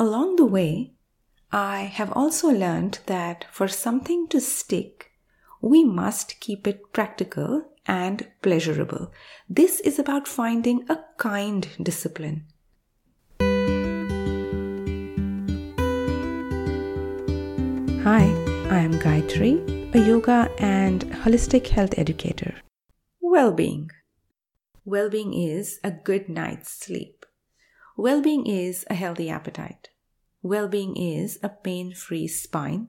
Along the way, I have also learned that for something to stick, we must keep it practical and pleasurable. This is about finding a kind discipline. Hi, I am Gayatri, a yoga and holistic health educator. Well being. Well being is a good night's sleep. Well being is a healthy appetite. Well being is a pain free spine.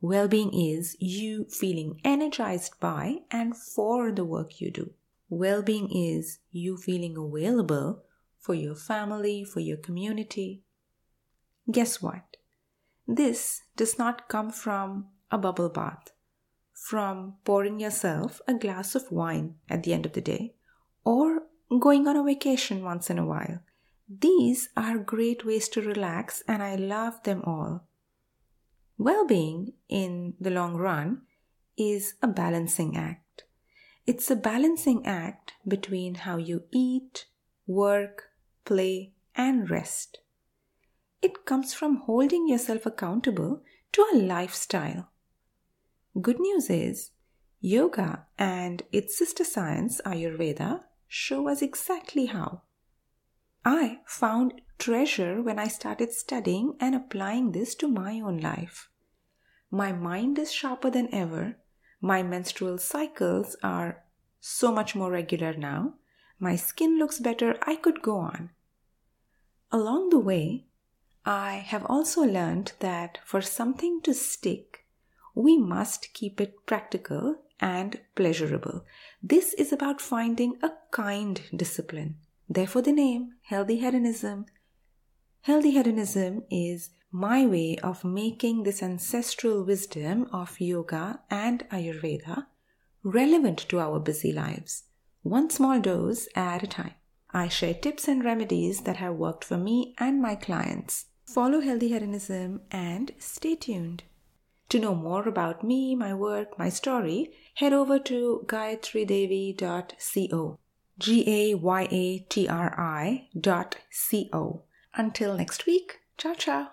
Well being is you feeling energized by and for the work you do. Well being is you feeling available for your family, for your community. Guess what? This does not come from a bubble bath, from pouring yourself a glass of wine at the end of the day, or going on a vacation once in a while. These are great ways to relax, and I love them all. Well being, in the long run, is a balancing act. It's a balancing act between how you eat, work, play, and rest. It comes from holding yourself accountable to a lifestyle. Good news is, yoga and its sister science, Ayurveda, show us exactly how. I found treasure when I started studying and applying this to my own life. My mind is sharper than ever. My menstrual cycles are so much more regular now. My skin looks better. I could go on. Along the way, I have also learned that for something to stick, we must keep it practical and pleasurable. This is about finding a kind discipline. Therefore, the name healthy hedonism. Healthy hedonism is my way of making this ancestral wisdom of yoga and Ayurveda relevant to our busy lives, one small dose at a time. I share tips and remedies that have worked for me and my clients. Follow Healthy Hedonism and stay tuned. To know more about me, my work, my story, head over to gayatridevi.co. G A Y A T R I dot C O. Until next week, ciao ciao.